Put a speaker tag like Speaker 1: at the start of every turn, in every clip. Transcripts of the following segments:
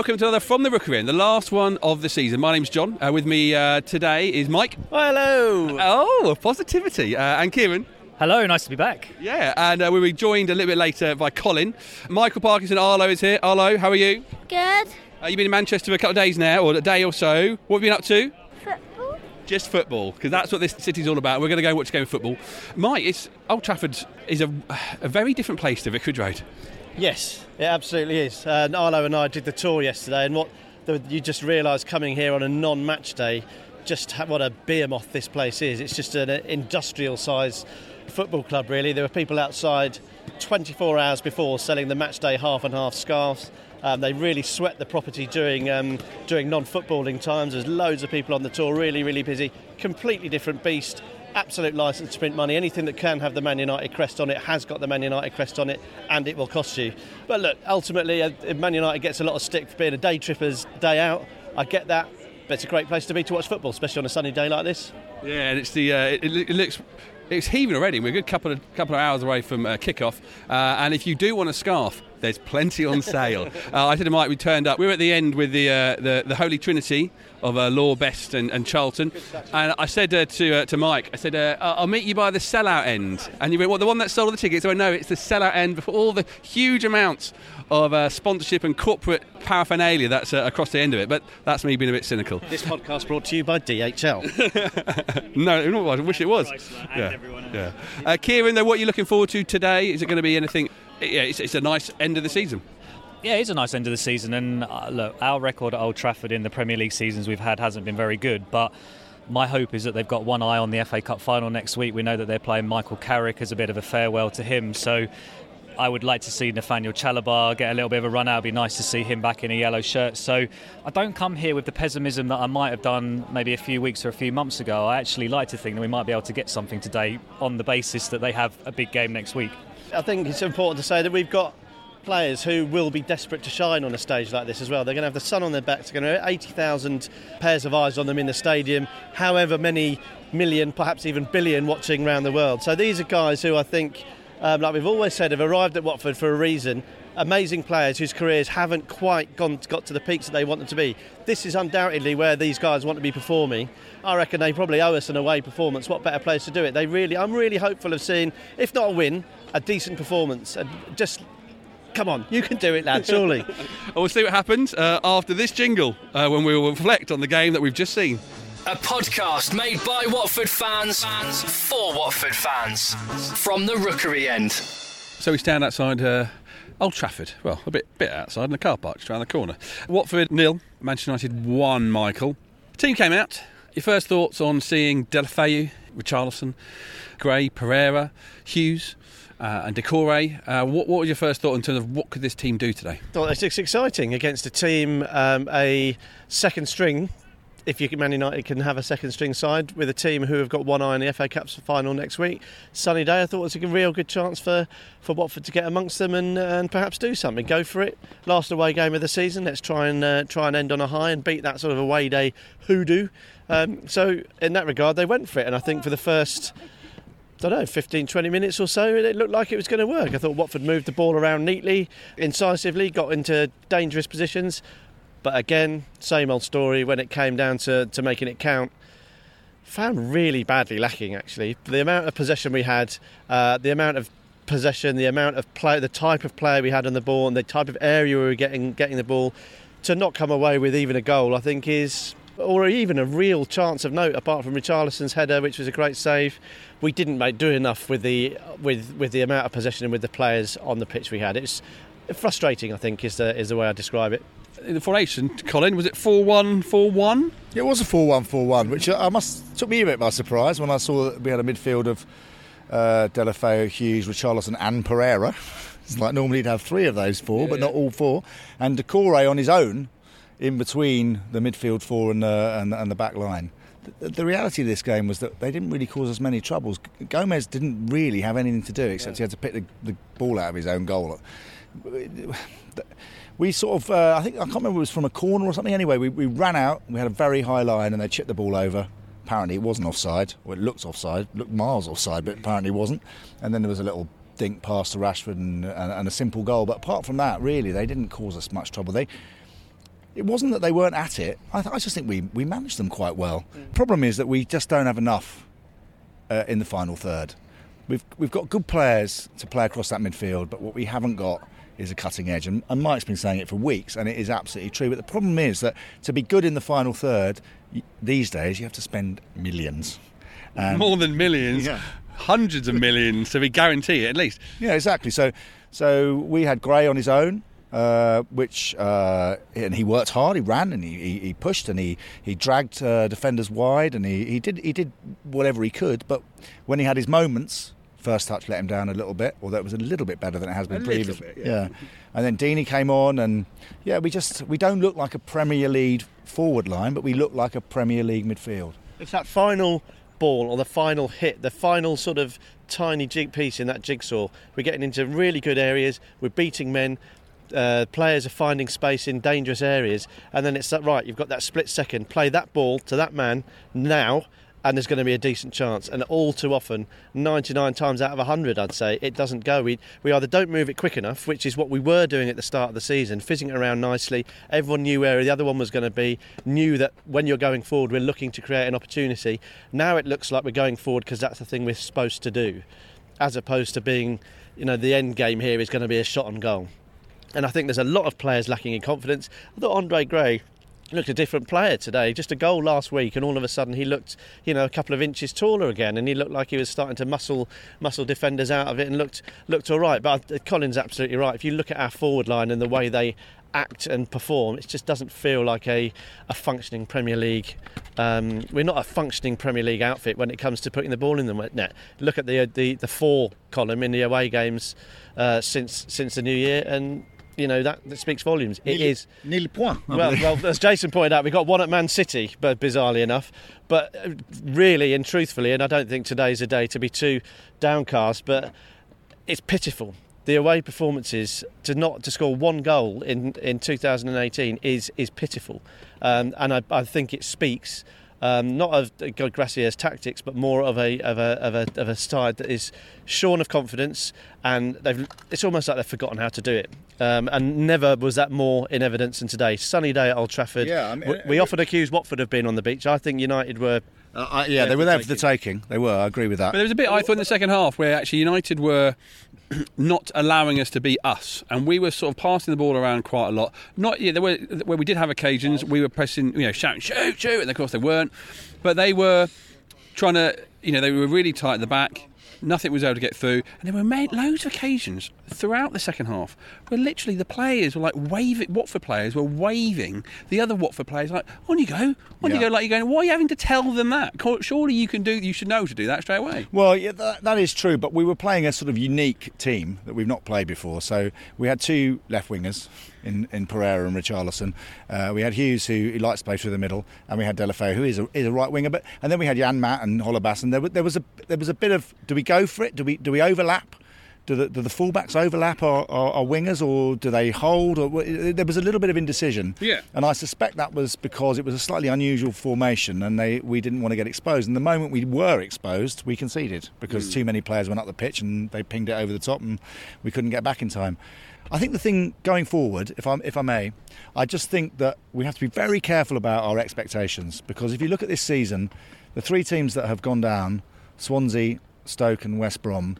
Speaker 1: welcome to another From the Rookery End, the last one of the season. My name's John. Uh, with me uh, today is Mike.
Speaker 2: hello.
Speaker 1: Oh, positivity. Uh, and Kieran.
Speaker 3: Hello, nice to be back.
Speaker 1: Yeah, and uh, we'll be joined a little bit later by Colin. Michael Parkinson, Arlo is here. Arlo, how are you?
Speaker 4: Good.
Speaker 1: Uh, you've been in Manchester for a couple of days now, or a day or so. What have you been up to?
Speaker 4: Football.
Speaker 1: Just football, because that's what this city's all about. We're going to go and watch a game of football. Mike, it's Old Trafford is a, a very different place to Vicarage Road.
Speaker 2: Yes, it absolutely is. Uh, Arlo and I did the tour yesterday, and what the, you just realise coming here on a non-match day, just ha- what a behemoth this place is. It's just an industrial size football club, really. There were people outside 24 hours before selling the match day half and half scarves. Um, they really sweat the property during um, during non-footballing times. There's loads of people on the tour, really, really busy. Completely different beast. Absolute license to print money. Anything that can have the Man United crest on it has got the Man United crest on it, and it will cost you. But look, ultimately, uh, Man United gets a lot of stick for being a day tripper's day out. I get that, but it's a great place to be to watch football, especially on a sunny day like this.
Speaker 1: Yeah, and it's the uh, it, it looks it's heaving already. We're a good couple of couple of hours away from uh, kickoff, uh, and if you do want a scarf, there's plenty on sale. uh, I said to Mike, we turned up. We were at the end with the uh, the, the Holy Trinity of uh, Law Best and, and Charlton, and I said uh, to uh, to Mike, I said, uh, I'll meet you by the sellout end, and you went, well, the one that sold the tickets. So I know it's the sellout end for all the huge amounts of uh, sponsorship and corporate paraphernalia that's uh, across the end of it. But that's me being a bit cynical.
Speaker 2: This podcast brought to you by DHL.
Speaker 1: no, no, I wish it was. Yeah, yeah. Uh, Kieran, though, what are you looking forward to today? Is it going to be anything? Yeah, it's, it's a nice end of the season.
Speaker 3: Yeah, it's a nice end of the season, and uh, look, our record at Old Trafford in the Premier League seasons we've had hasn't been very good, but. My hope is that they've got one eye on the FA Cup final next week. We know that they're playing Michael Carrick as a bit of a farewell to him. So I would like to see Nathaniel Chalobah get a little bit of a run out. It'd be nice to see him back in a yellow shirt. So I don't come here with the pessimism that I might have done maybe a few weeks or a few months ago. I actually like to think that we might be able to get something today on the basis that they have a big game next week.
Speaker 2: I think it's important to say that we've got players who will be desperate to shine on a stage like this as well. They're going to have the sun on their backs. They're going to have 80,000 pairs of eyes on them in the stadium, however many million, perhaps even billion watching around the world. So these are guys who I think, um, like we've always said, have arrived at Watford for a reason. Amazing players whose careers haven't quite gone got to the peaks that they want them to be. This is undoubtedly where these guys want to be performing. I reckon they probably owe us an away performance. What better place to do it? They really, I'm really hopeful of seeing, if not a win, a decent performance. And just Come on, you can do it, lad, surely.
Speaker 1: we'll see what happens uh, after this jingle uh, when we will reflect on the game that we've just seen.
Speaker 5: A podcast made by Watford fans, fans for Watford fans from the Rookery end.
Speaker 1: So we stand outside uh, Old Trafford. Well, a bit bit outside in the car park just around the corner. Watford nil, Manchester United one. Michael, team came out. Your first thoughts on seeing Deulofeu, Richarlison, Gray, Pereira, Hughes? Uh, and Doucouré. Uh, what, what was your first thought in terms of what could this team do today?
Speaker 2: Well, it's exciting against a team, um, a second string. If you Man United can have a second string side with a team who have got one eye on the FA Cup's final next week, sunny day, I thought it was a real good chance for, for Watford to get amongst them and, and perhaps do something. Go for it. Last away game of the season. Let's try and uh, try and end on a high and beat that sort of away day hoodoo. Um, so in that regard, they went for it, and I think for the first I don't know, 15, 20 minutes or so, it looked like it was going to work. I thought Watford moved the ball around neatly, incisively, got into dangerous positions. But again, same old story when it came down to, to making it count. Found really badly lacking, actually. The amount of possession we had, uh, the amount of possession, the amount of play, the type of player we had on the ball, and the type of area we were getting getting the ball, to not come away with even a goal, I think is or even a real chance of note apart from Richarlison's header, which was a great save. We didn't make, do enough with the with with the amount of possession and with the players on the pitch we had. It's frustrating, I think, is the is the way I describe it.
Speaker 1: In the formation, Colin, was it 4 1 4 1?
Speaker 6: It was a 4 1 4 1, which I must took me a bit by surprise when I saw that we had a midfield of uh, Deulofeu, Hughes, Richarlison, and Pereira. It's like normally you'd have three of those four, yeah, but yeah. not all four. And Doucouré on his own in between the midfield four and, uh, and, and the back line. The, the, reality of this game was that they didn't really cause us many troubles. Gomes didn't really have anything to do except he had to pick the, the ball out of his own goal. We sort of, uh, I think, I can't remember it was from a corner or something. Anyway, we, we ran out, we had a very high line, and they chipped the ball over. Apparently, it wasn't offside. It looked offside, looked miles offside, but apparently wasn't. And then there was a little dink pass to Rashford and, and, and a simple goal. But apart from that, really, they didn't cause us much trouble. They it wasn't that they weren't at it. I, th- I just think we, we managed them quite well. Problem is that we just don't have enough uh, in the final third. We've we've got good players to play across that midfield, but what we haven't got is a cutting edge. And, and Mike's been saying it for weeks, and it is absolutely true. But the problem is that to be good in the final third y- these days, you have to spend millions. And-
Speaker 1: More than millions,
Speaker 6: Yeah.
Speaker 1: hundreds of millions to be guaranteed at least.
Speaker 6: Yeah, exactly. So, so we had Gray on his own, uh, which uh, and he worked hard. He ran and he, he, he pushed and he he dragged uh, defenders wide and he, he did he did whatever he could. But when he had his moments, first touch let him down a little bit, although it was a little bit better than it has been previously.
Speaker 1: bit, yeah.
Speaker 6: And then Deeney came on, and yeah, we just we don't look like a Premier League forward line, but we look like a Premier League midfield.
Speaker 2: It's that final ball or the final hit, the final sort of tiny jig piece in that jigsaw. We're getting into really good areas. We're beating men. Uh, players are finding space in dangerous areas, and then it's that right. You've got that split second. Play that ball to that man now, and there's going to be a decent chance. And all too often, 99 times out of 100, I'd say it doesn't go. We we either don't move it quick enough, which is what we were doing at the start of the season, fizzing it around nicely. Everyone knew where the other one was going to be. Knew that when you're going forward, we're looking to create an opportunity. Now it looks like we're going forward because that's the thing we're supposed to do, as opposed to being, you know, the end game here is going to be a shot on goal. And I think there's a lot of players lacking in confidence. I thought Andre Gray looked a different player today. Just a goal last week, and all of a sudden he looked, you know, a couple of inches taller again, and he looked like he was starting to muscle muscle defenders out of it, and looked looked all right. But uh, Colin's absolutely right. If you look at our forward line and the way they act and perform, it just doesn't feel like a, a functioning Premier League. Um, we're not a functioning Premier League outfit when it comes to putting the ball in the net. Look at the the, the for column in the away games uh, since since the new year, and you know that, that speaks volumes. It is
Speaker 6: Nil point.
Speaker 2: Well, well, as Jason pointed out, we got one at Man City, but bizarrely enough. But uh, really and truthfully, and I don't think today's a day to be too downcast, but it's pitiful. The away performances to not to score one goal in, in 2018 is is pitiful, um, and I, I think it speaks um, not of Gracia's tactics, but more of a of a of a of a side that is shorn of confidence, and they've it's almost like they've forgotten how to do it. Um, and never was that more in evidence than today. Sunny day at Old Trafford.
Speaker 6: Yeah, I mean-
Speaker 2: we, we often accuse Watford of being on the beach. I think United were.
Speaker 6: Uh, I- yeah, they were there for the taking. They were. I agree with that.
Speaker 1: But there was a bit I thought in the second half where actually United were not allowing us to be us, and we were sort of passing the ball around quite a lot. Not yeah, there were where we did have occasions we were pressing, you know, shouting shoot shoot, and of course they weren't, but they were trying to, you know, they were really tight at the back. Nothing was able to get through, and there were made loads of occasions throughout the second half where literally the players were like waving. Watford players were waving the other Watford players like, "On you go, on you go!" Like you're going, "Why are you having to tell them that? Surely you can do. You should know to do that straight away."
Speaker 6: Well, yeah, that, that is true, but we were playing a sort of unique team that we've not played before. So we had two left wingers in, in Pereira and Richarlison. Uh, we had Hughes, who, likes to play through the middle, and we had Deulofeu, who is a, is a right winger. But and then we had Janmaat and Holebas, and there, there was a there was a bit of do we go for it? Do we do we overlap? Do the, do the fullbacks overlap our, our, our wingers, or do they hold? Or there was a little bit of indecision.
Speaker 1: Yeah.
Speaker 6: And I suspect that was because it was a slightly unusual formation and they we didn't want to get exposed. And the moment we were exposed, we conceded because too many players went up the pitch and they pinged it over the top and we couldn't get back in time. I think the thing going forward, if I if I may, I just think that we have to be very careful about our expectations because if you look at this season, the three teams that have gone down, Swansea, Stoke and West Brom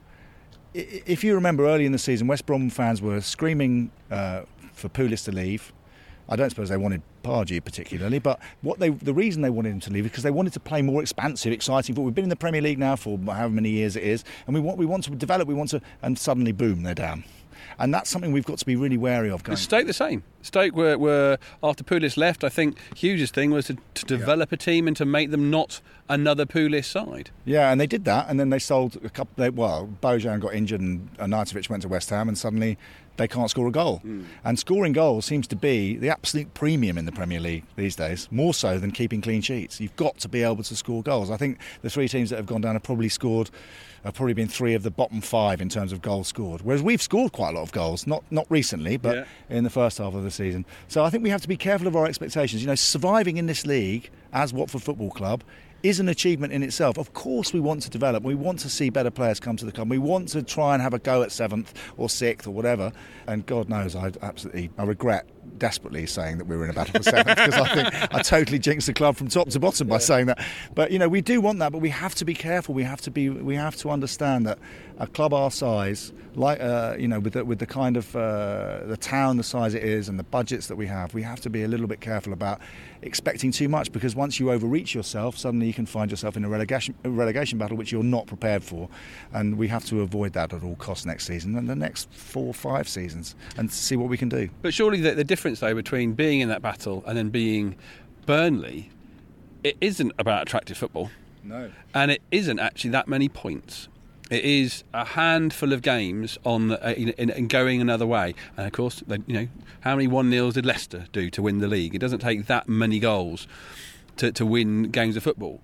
Speaker 6: if you remember early in the season, West Brom fans were screaming uh, for Pulis to leave. I don't suppose they wanted Pardew particularly, but what they the reason they wanted him to leave is because they wanted to play more expansive, exciting football. We've been in the Premier League now for however many years it is, and we want we want to develop. We want to, and suddenly, boom, they're down. And that's something we've got to be really wary of going.
Speaker 1: Stoke the same. Stoke were, were after Pulis left. I think Hughes' thing was to, to develop a team and to make them not another Pulis side.
Speaker 6: Yeah, and they did that, and then they sold a couple. They, well, Bojan got injured, and Arnautovic went to West Ham, and suddenly they can't score a goal. Hmm. And scoring goals seems to be the absolute premium in the Premier League these days, more so than keeping clean sheets. You've got to be able to score goals. I think the three teams that have gone down have probably scored. Have probably been three of the bottom five in terms of goals scored. Whereas we've scored quite a lot of goals, not not recently, but
Speaker 1: Yeah.
Speaker 6: in the first half of the season. So I think we have to be careful of our expectations. You know, surviving in this league as Watford Football Club is an achievement in itself. Of course, we want to develop. We want to see better players come to the club. We want to try and have a go at seventh or sixth or whatever. And God knows, I absolutely I regret desperately saying that we were in a battle for seventh because I think I totally jinxed the club from top to bottom by saying that. But you know, we do want that, but we have to be careful. We have to be. We have to understand that a club our size, like uh, you know, with the, with the kind of uh, the town the size it is and the budgets that we have, we have to be a little bit careful about expecting too much because once you overreach yourself, suddenly you can find yourself in a relegation a relegation battle which you're not prepared for, and we have to avoid that at all costs next season and the next four or five seasons and see what we can do.
Speaker 1: But surely the, the difference though between being in that battle and then being Burnley, it isn't about attractive football.
Speaker 6: No.
Speaker 1: and it isn't actually that many points. It is a handful of games on the, uh, in, in, in going another way, and of course, they, you know how many one nils did Leicester do to win the league? It doesn't take that many goals to, to win games of football.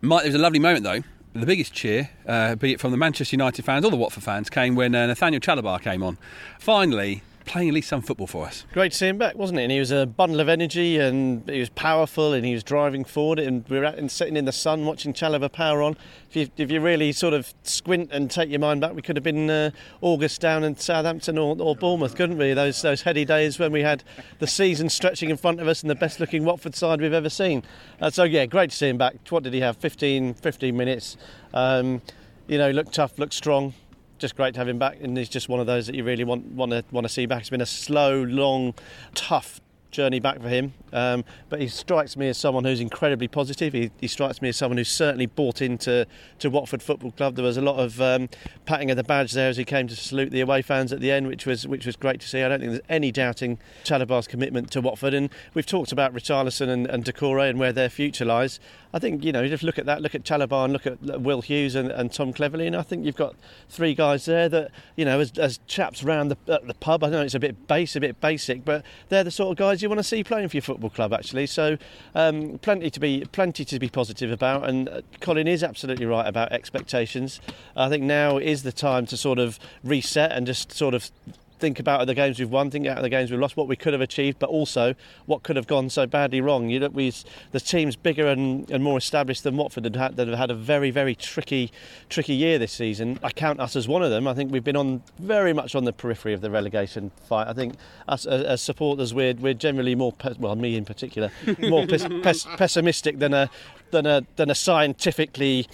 Speaker 1: Mike, there was a lovely moment though. The biggest cheer, uh, be it from the Manchester United fans or the Watford fans, came when uh, Nathaniel Chalobah came on. Finally, playing at least some football for us.
Speaker 2: Great to see him back, wasn't it? And he was a bundle of energy, and he was powerful, and he was driving forward. And we were out and sitting in the sun watching Chalobah power on. If you, if you really sort of squint and take your mind back, we could have been uh, August down in Southampton or, or Bournemouth, couldn't we? Those those heady days when we had the season stretching in front of us and the best looking Watford side we've ever seen. Uh, so yeah, great to see him back. What did he have? 15, 15 minutes. Um, you know, looked tough, looked strong just great to have him back, and he's just one of those that you really want want to want to see back. It's been a slow, long, tough journey back for him. Um, but he strikes me as someone who's incredibly positive. He, he, strikes me as someone who's certainly bought into to Watford Football Club. There was a lot of um, patting of the badge there as he came to salute the away fans at the end, which was which was great to see. I don't think there's any doubting Chalobah's commitment to Watford. And we've talked about Richarlison and, and Doucouré and where their future lies. I think you know just look at that, look at Chalobah and look at Will Hughes and, and Tom Cleverley, and I think you've got three guys there that you know as, as chaps round the, the pub. I know it's a bit base, a bit basic, but they're the sort of guys you want to see playing for your football club actually. So um, plenty to be plenty to be positive about, and uh, Colin is absolutely right about expectations. I think now is the time to sort of reset and just sort of think about the games we've won, think about the games we've lost, what we could have achieved, but also what could have gone so badly wrong. You know, we the team's bigger and, and more established than Watford that have, have had a very very tricky tricky year this season. I count us as one of them. I think we've been on very much on the periphery of the relegation fight. I think us as, as supporters we're we're generally more well me in particular more pes, pes, pessimistic than a than a than a scientifically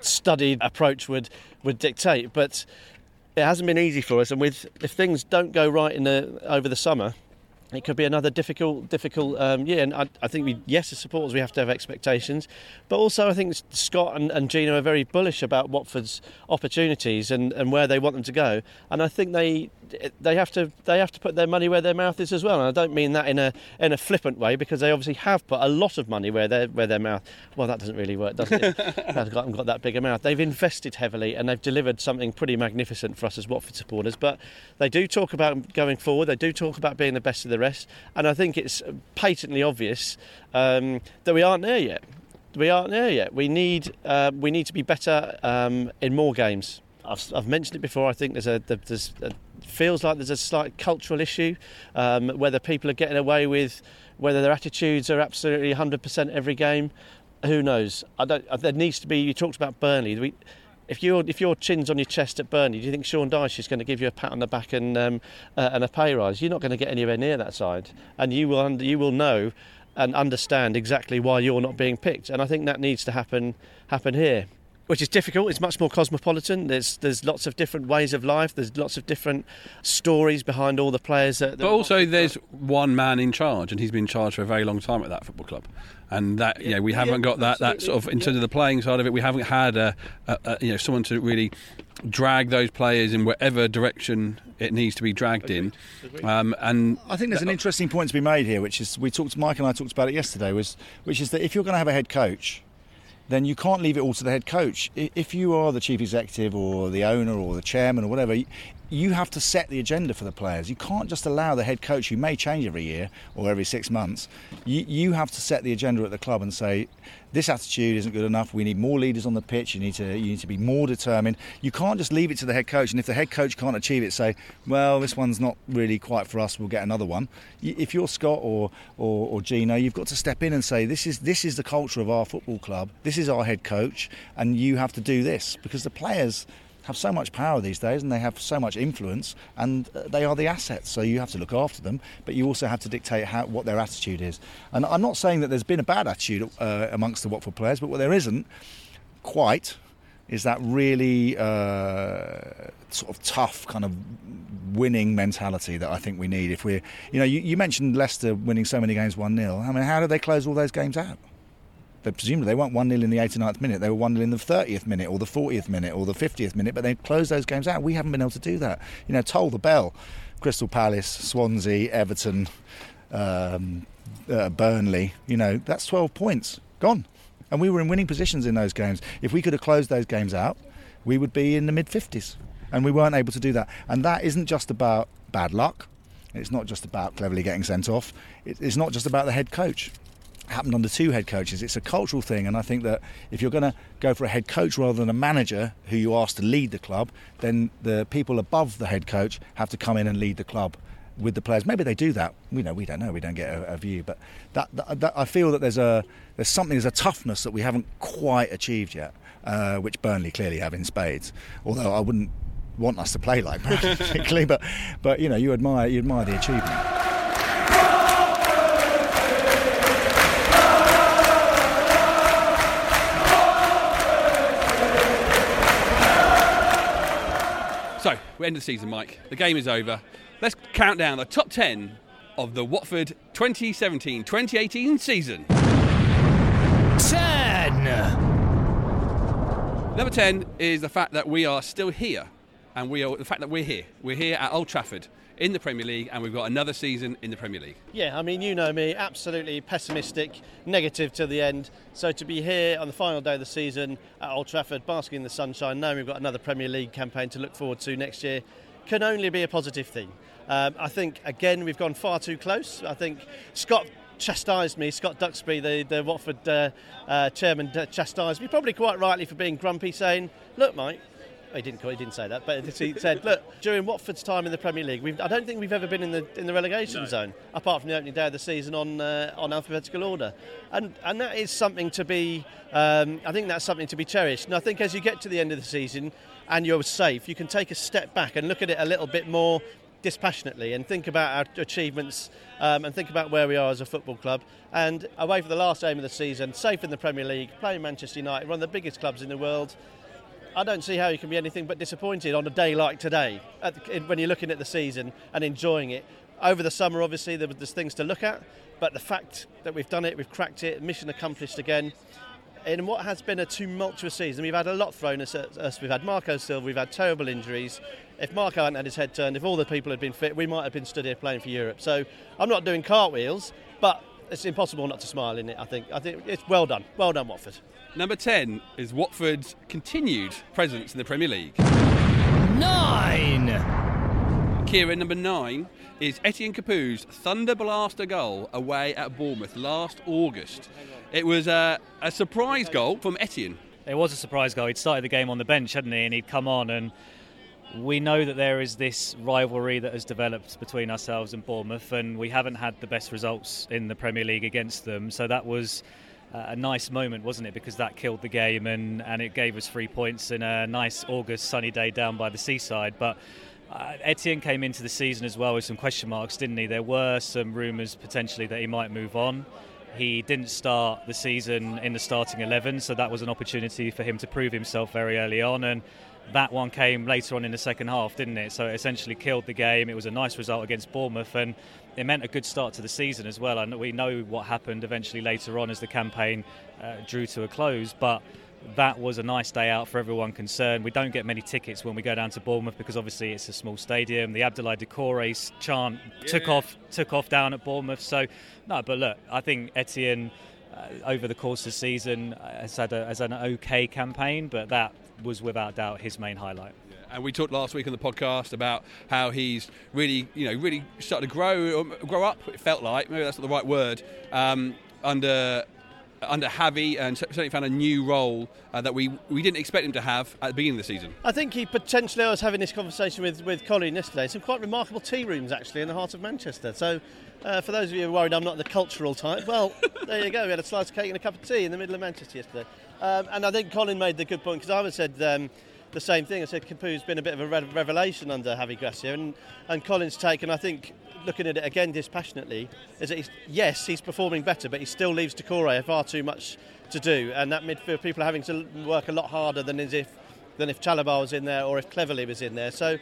Speaker 2: studied approach would would dictate, but it hasn't been easy for us, and with if things don't go right in the over the summer, it could be another difficult, difficult um, year. And I, I, think we, yes, as supporters, we have to have expectations, but also I think Scott and, and Gino are very bullish about Watford's opportunities and, and where they want them to go. And I think they they have to they have to put their money where their mouth is as well. And I don't mean that in a in a flippant way because they obviously have put a lot of money where their where their mouth. Well, that doesn't really work, does it? I've got, got that big a mouth. They've invested heavily and they've delivered something pretty magnificent for us as Watford supporters. But they do talk about going forward. They do talk about being the best of the rest. And I think it's patently obvious um, that we aren't there yet. We aren't there yet. We need uh, we need to be better um, in more games. I've, I've, mentioned it before. I think there's a there's a, feels like there's a slight cultural issue, um, whether people are getting away with, whether their attitudes are absolutely 100% every game. Who knows? I don't. There needs to be. You talked about Burnley. We, if your if your chin's on your chest at Burnley, do you think Sean Dyche is going to give you a pat on the back and um, uh, and a pay rise? You're not going to get anywhere near that side, and you will you will know and understand exactly why you're not being picked. And I think that needs to happen happen here which is difficult. It's much more cosmopolitan. There's there's lots of different ways of life. There's lots of different stories behind all the players. That, that
Speaker 1: but also, there's one man in charge, and he's been in charge for a very long time at that football club. And that you know we haven't got that that sort of in terms of the playing side of it. We haven't had a, a, a you know someone to really drag those players in whatever direction it needs to be dragged in. Um, and
Speaker 6: I think there's an interesting point to be made here, which is we talked. Mike and I talked about it yesterday. Was which is that if you're going to have a head coach then you can't leave it all to the head coach. If you are the chief executive or the owner or the chairman or whatever, you have to set the agenda for the players. You can't just allow the head coach, who may change every year or every six months, you, you have to set the agenda at the club and say, this attitude isn't good enough. We need more leaders on the pitch. You need to you need to be more determined. You can't just leave it to the head coach, and if the head coach can't achieve it, say, well, this one's not really quite for us. We'll get another one. If you're Scott or, or or Gino, you've got to step in and say, this is this is the culture of our football club. This is our head coach, and you have to do this because the players have so much power these days and they have so much influence and uh, they are the assets. So you have to look after them, but you also have to dictate how, what their attitude is. And I'm not saying that there's been a bad attitude uh, amongst the Watford players, but what there isn't quite is that really uh, sort of tough kind of winning mentality that I think we need. If we're, you know, you, you mentioned Leicester winning so many games 1 0. I mean, how do they close all those games out? They presumably they weren't 1 0 in the 89th minute, they were 1 0 in the 30th minute or the 40th minute or the 50th minute, but they closed those games out. We haven't been able to do that. You know, toll the bell. Crystal Palace, Swansea, Everton, um, uh, Burnley, you know, that's 12 points gone. And we were in winning positions in those games. If we could have closed those games out, we would be in the mid 50s. And we weren't able to do that. And that isn't just about bad luck. It's not just about Cleverley getting sent off. It's not just about the head coach. Happened under two head coaches. It's a cultural thing. And I think that if you're going to go for a head coach rather than a manager who you ask to lead the club, then the people above the head coach have to come in and lead the club with the players. Maybe they do that. We know we don't know. We don't get a, a view. But that, that, that, I feel that there's a there's something there's a toughness that we haven't quite achieved yet, uh, which Burnley clearly have in spades. Although I wouldn't want us to play like Burnley particularly, but but you know you admire you admire the achievement.
Speaker 1: So, we end the season, Mike. The game is over. Let's count down the top 10 of the Watford 2017 2018 season.
Speaker 5: 10.
Speaker 1: Number 10 is the fact that we are still here. And we are the fact that we're here. We're here at Old Trafford in the Premier League, and we've got another season in the Premier League.
Speaker 2: Yeah, I mean, you know me, absolutely pessimistic, negative to the end. So to be here on the final day of the season at Old Trafford, basking in the sunshine, knowing we've got another Premier League campaign to look forward to next year, can only be a positive thing. Um, I think, again, we've gone far too close. I think Scott chastised me, Scott Duxbury, the, the Watford uh, uh, chairman, chastised me, probably quite rightly for being grumpy, saying, Look, Mike, he didn't. He didn't say that, but he said, "Look, during Watford's time in the Premier League, I don't think we've ever been in the in the relegation no. zone, apart from the opening day of the season on uh, on alphabetical order, and and that is something to be. Um, I think that's something to be cherished. And I think as you get to the end of the season and you're safe, you can take a step back and look at it a little bit more dispassionately and think about our achievements um, and think about where we are as a football club. And away for the last game of the season, safe in the Premier League, playing Manchester United, one of the biggest clubs in the world. I don't see how you can be anything but disappointed on a day like today the, when you're looking at the season and enjoying it. Over the summer, obviously, there, there's things to look at, but the fact that we've done it, we've cracked it, mission accomplished again. In what has been a tumultuous season, we've had a lot thrown at us. We've had Marco Silva, we've had terrible injuries. If Marco hadn't had his head turned, if all the people had been fit, we might have been stood here playing for Europe. So I'm not doing cartwheels, but it's impossible not to smile in it. I think. I think it's well done. Well done, Watford.
Speaker 1: Number 10 is Watford's continued presence in the Premier League.
Speaker 5: Nine.
Speaker 1: Kieran, number 9 is Etienne Capoue's Thunder Blaster goal away at Bournemouth last August. It was a, a surprise goal from Etienne.
Speaker 3: It was a surprise goal. He'd started the game on the bench, hadn't he? And he'd come on and we know that there is this rivalry that has developed between ourselves and Bournemouth, and we haven't had the best results in the Premier League against them. So that was a nice moment, wasn't it? Because that killed the game and, and it gave us three points in a nice August sunny day down by the seaside. But uh, Etienne came into the season as well with some question marks, didn't he? There were some rumours potentially that he might move on. He didn't start the season in the starting 11, so that was an opportunity for him to prove himself very early on. And that one came later on in the second half, didn't it? So it essentially killed the game. It was a nice result against Bournemouth, and it meant a good start to the season as well. And we know what happened eventually later on as the campaign uh, drew to a close, but that was a nice day out for everyone concerned. We don't get many tickets when we go down to Bournemouth because obviously it's a small stadium. The Abdoulaye Doucouré chant yeah. took off took off down at Bournemouth. So no, but look, I think Etienne uh, over the course of the season uh, has had, a, has an okay campaign, but that was without doubt his main highlight.
Speaker 1: And we talked last week on the podcast about how he's really, you know, really started to grow, um, grow up. It felt like maybe that's not the right word um, under under Javi, and certainly found a new role uh, that we we didn't expect him to have at the beginning of the season.
Speaker 2: I think he potentially. I was having this conversation with with Colin yesterday. Some quite remarkable tea rooms actually in the heart of Manchester. So. Uh, for those of you who are worried I'm not the cultural type, well, there you go. We had a slice of cake and a cup of tea in the middle of Manchester yesterday. Um, and I think Colin made the good point because I would said um, the same thing. I said Capoue's been a bit of a re- revelation under Javi Gracia, and, and Colin's taken, I think, looking at it again dispassionately, is that he's, yes, he's performing better, but he still leaves Doucouré far too much to do, and that midfield people are having to work a lot harder than as if than if Chalobah was in there or if Cleverley was in there. So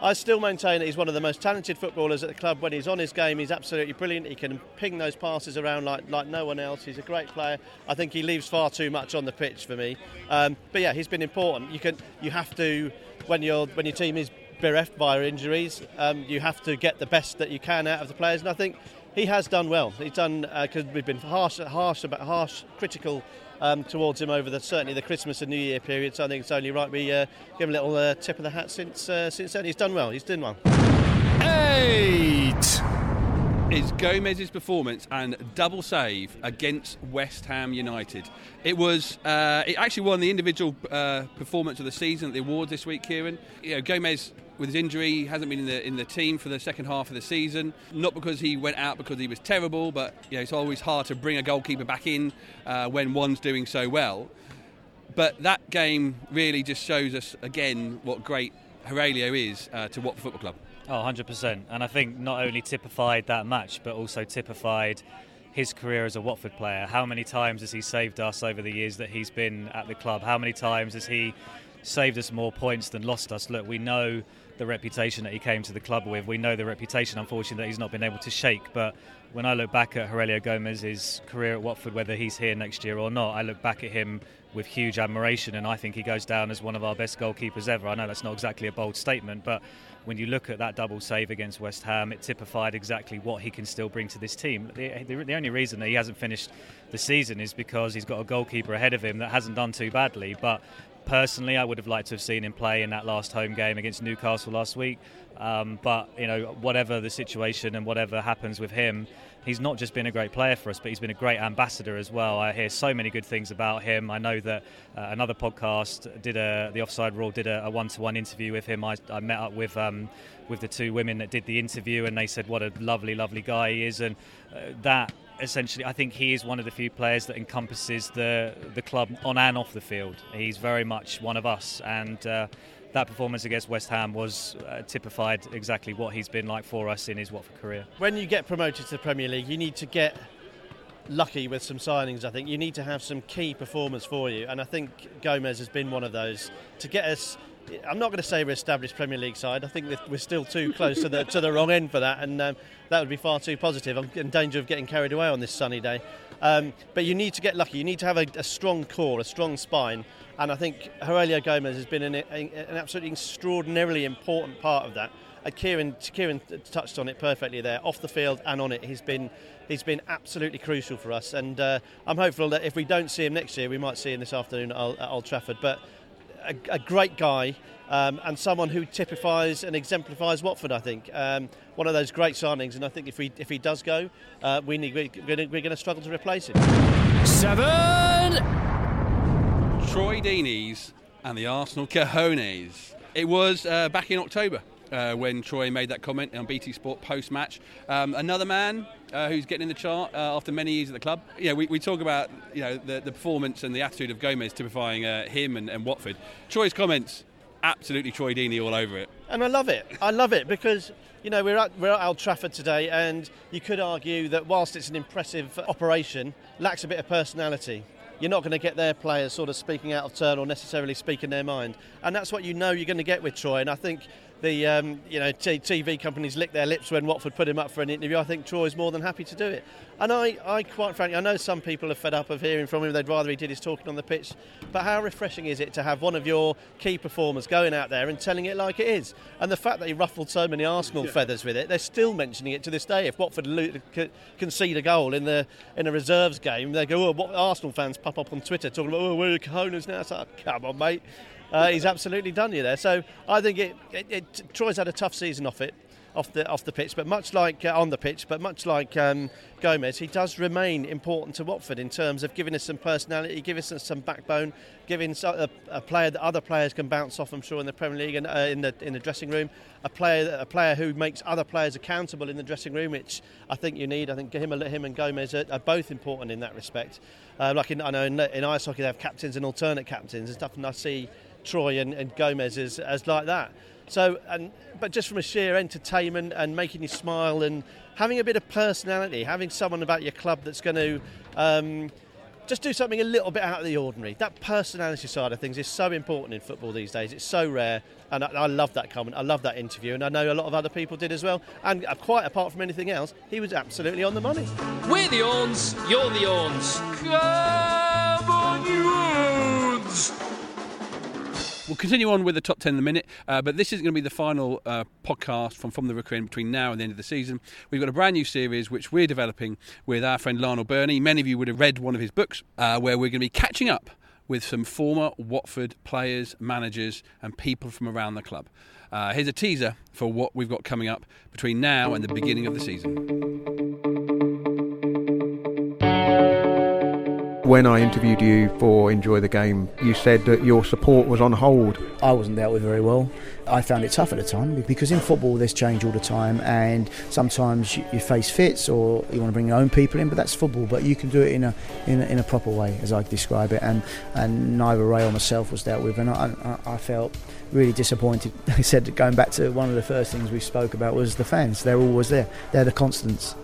Speaker 2: I still maintain that he's one of the most talented footballers at the club. When he's on his game, he's absolutely brilliant. He can ping those passes around like, like no one else. He's a great player. I think he leaves far too much on the pitch for me. Um, but yeah, he's been important. You can you have to when your when your team is bereft by injuries, um, you have to get the best that you can out of the players. And I think he has done well. He's done because uh, we've been harsh, harsh, about harsh, critical um, towards him over the certainly the Christmas and New Year period. So I think it's only right we uh, give him a little uh, tip of the hat since uh, since then. He's done well. He's done well.
Speaker 1: Eight is Gomes's performance and double save against West Ham United. It was uh, it actually won the individual uh, performance of the season at the awards this week, Kieran. You know, Gomes with his injury, he hasn't been in the in the team for the second half of the season. Not because he went out because he was terrible, but you know it's always hard to bring a goalkeeper back in uh, when one's doing so well. But that game really just shows us again what great Heurelho is uh, to Watford Football Club.
Speaker 3: Oh, 100%. And I think not only typified that match, but also typified his career as a Watford player. How many times has he saved us over the years that he's been at the club? How many times has he saved us more points than lost us? Look, we know the reputation that he came to the club with. We know the reputation, unfortunately, that he's not been able to shake. But when I look back at Heurelho Gomes's career at Watford, whether he's here next year or not, I look back at him with huge admiration, and I think he goes down as one of our best goalkeepers ever. I know that's not exactly a bold statement, but when you look at that double save against West Ham, it typified exactly what he can still bring to this team. The, the, the, only reason that he hasn't finished the season is because he's got a goalkeeper ahead of him that hasn't done too badly. But personally, I would have liked to have seen him play in that last home game against Newcastle last week. Um, but you know, whatever the situation and whatever happens with him, he's not just been a great player for us, but he's been a great ambassador as well. I hear so many good things about him. I know that uh, another podcast did a the Offside Rule did a, a one-to-one interview with him. I, I met up with um, with the two women that did the interview, and they said what a lovely, lovely guy he is, and uh, that essentially, I think he is one of the few players that encompasses the the club on and off the field. He's very much one of us, and uh, that performance against West Ham was uh, typified exactly what he's been like for us in his Watford career.
Speaker 2: When you get promoted to the Premier League, you need to get lucky with some signings. I think you need to have some key performers for you, and I think Gomes has been one of those to get us I'm not going to say we're established Premier League side. I think we're still too close to the to the wrong end for that, and um, that would be far too positive. I'm in danger of getting carried away on this sunny day. Um, but you need to get lucky. You need to have a, a, strong core, a strong spine, and I think Heurelho Gomes has been an, an absolutely extraordinarily important part of that. Uh, Kieran, Kieran touched on it perfectly there, off the field and on it. He's been he's been absolutely crucial for us, and uh, I'm hopeful that if we don't see him next year, we might see him this afternoon at Old Trafford. But a, a great guy um, and someone who typifies and exemplifies Watford. I think um, one of those great signings, and I think if we if he does go, uh, we need, we're going to struggle to replace him.
Speaker 5: Seven.
Speaker 1: Troy Deeney's and the Arsenal Cojones. It was uh, back in October uh, when Troy made that comment on BT Sport post match. Um, another man uh, who's getting in the chart uh, after many years at the club. Yeah, we, we talk about you know the, the performance and the attitude of Gomes typifying uh, him and, and Watford. Troy's comments, absolutely Troy Deeney all over it.
Speaker 2: And I love it. I love it because you know, we're at, we're at Old Trafford today, and you could argue that whilst it's an impressive operation, lacks a bit of personality. You're not going to get their players sort of speaking out of turn or necessarily speaking their mind, and that's what you know you're going to get with Troy. And I think the um, you know t- TV companies licked their lips when Watford put him up for an interview. I think Troy's more than happy to do it. And I, I quite frankly, I know some people are fed up of hearing from him. They'd rather he did his talking on the pitch. But how refreshing is it to have one of your key performers going out there and telling it like it is? And the fact that he ruffled so many Arsenal yeah. feathers with it, they're still mentioning it to this day. If Watford lo- concede a goal in the in a reserves game, they go, "Oh, what Arsenal fans pop up on Twitter talking about, oh, where are the cojones now?" It's like, come on, mate. Uh, he's absolutely done you there. So I think it, it, it, Troy's had a tough season off it off the off the pitch, but much like uh, on the pitch, but much like um, Gomes, he does remain important to Watford in terms of giving us some personality, giving us some backbone, giving a, a player that other players can bounce off. I'm sure in the Premier League and uh, in the in the dressing room, a player a player who makes other players accountable in the dressing room, which I think you need. I think him, him and Gomes are, are both important in that respect. Uh, like in, I know in, in ice hockey they have captains and alternate captains and stuff, and I see Troy and, and Gomes as, as like that. So, and but just from a sheer entertainment and making you smile and having a bit of personality, having someone about your club that's going to um, just do something a little bit out of the ordinary. That personality side of things is so important in football these days. It's so rare, and I, I love that comment. I love that interview, and I know a lot of other people did as well. And uh, quite apart from anything else, he was absolutely on the money.
Speaker 5: We're the Orns, you're the Orns. Come on, you Orns!
Speaker 1: We'll continue on with the top 10 in a minute, uh, but this is going to be the final uh, podcast from From the Rookery between now and the end of the season. We've got a brand new series which we're developing with our friend Lionel Birnie. Many of you would have read one of his books, uh, where we're going to be catching up with some former Watford players, managers, and people from around the club. Uh, here's a teaser for what we've got coming up between now and the beginning of the season.
Speaker 4: When I interviewed you for Enjoy the Game, you said that your support was on hold.
Speaker 7: I wasn't dealt with very well. I found it tough at the time because in football there's change all the time, and sometimes you, face fits or you want to bring your own people in, but that's football. But you can do it in a in a, in a proper way, as I describe it, and and neither Ray or myself was dealt with, and I, I, I felt really disappointed. I said going back to one of the first things we spoke about was the fans. They're always there. They're the constants.